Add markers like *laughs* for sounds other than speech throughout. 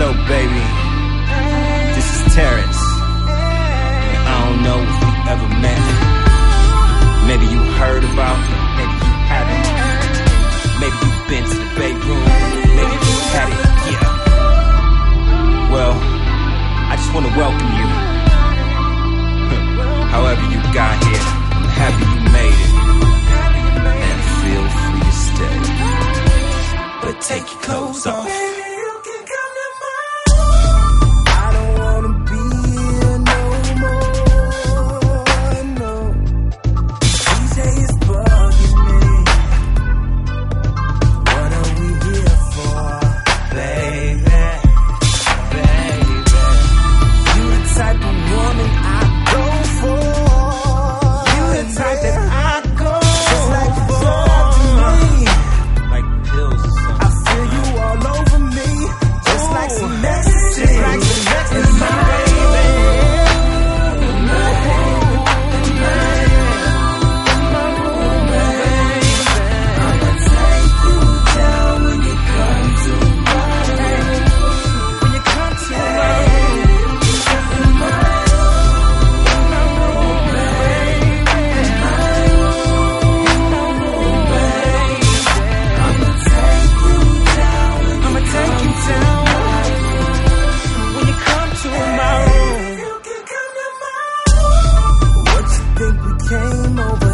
Hello, baby. This is Terrence. And I don't know if we ever met. Maybe you heard about me, maybe you haven't. Maybe you've been to the Bay Room, maybe you had it, yeah. Well, I just want to welcome you. *laughs* However you got here, I'm happy you made it. And feel free to stay. But take your clothes off. came over.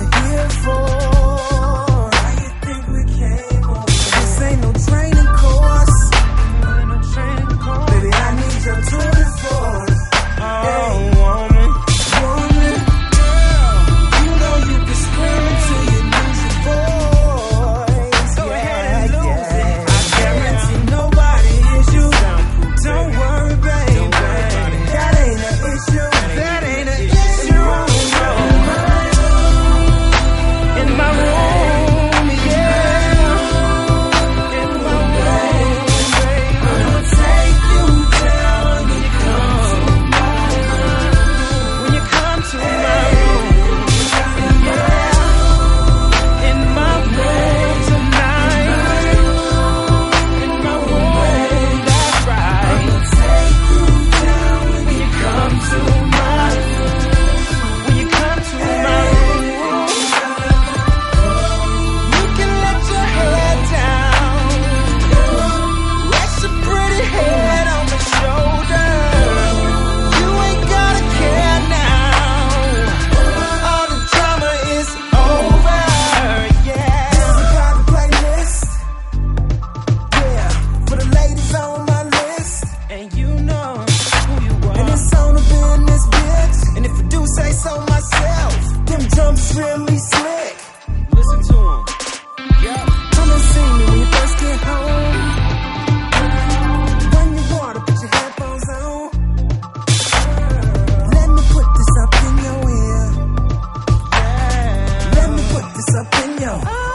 looks really slick. Listen to him. Yeah. Come and see me when you first get home. When you water, put your headphones on. Let me put this up in your ear. Let me put this up in your.